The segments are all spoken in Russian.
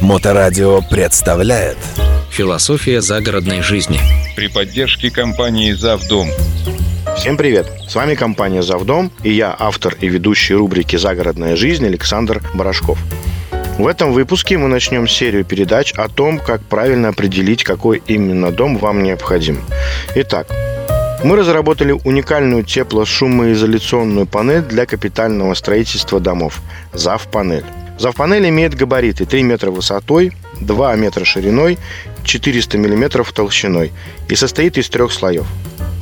Моторадио представляет Философия загородной жизни. при поддержке компании «Завдом». Всем привет! С вами компания «Завдом» и я, автор и ведущий рубрики «Загородная жизнь» Александр Барашков. В этом выпуске мы начнем серию передач о том, как правильно определить, какой именно дом вам необходим. Итак, мы разработали уникальную тепло-шумоизоляционную панель для капитального строительства домов – ЗАВ-панель. ЗАВ-панель имеет габариты 3 метра высотой, 2 метра шириной, 400 миллиметров толщиной и состоит из трех слоев.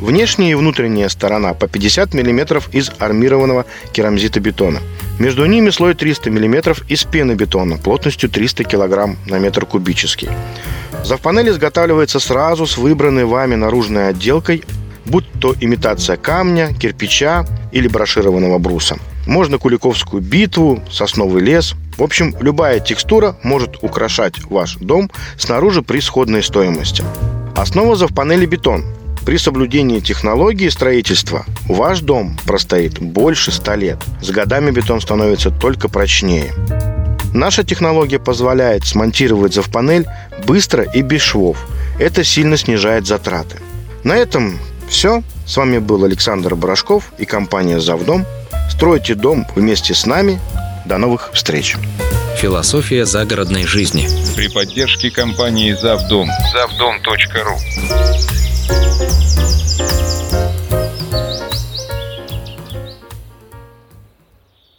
Внешняя и внутренняя сторона по 50 мм из армированного керамзитобетона. Между ними слой 300 мм из пенобетона плотностью 300 кг на метр кубический. Завпанель изготавливается сразу с выбранной вами наружной отделкой, будь то имитация камня, кирпича или брошированного бруса. Можно куликовскую битву, сосновый лес. В общем, любая текстура может украшать ваш дом снаружи при сходной стоимости. Основа завпанели бетон. При соблюдении технологии строительства ваш дом простоит больше 100 лет. С годами бетон становится только прочнее. Наша технология позволяет смонтировать завпанель быстро и без швов. Это сильно снижает затраты. На этом все. С вами был Александр Барашков и компания «Завдом». Стройте дом вместе с нами. До новых встреч. Философия загородной жизни. При поддержке компании «Завдом». Завдом.ру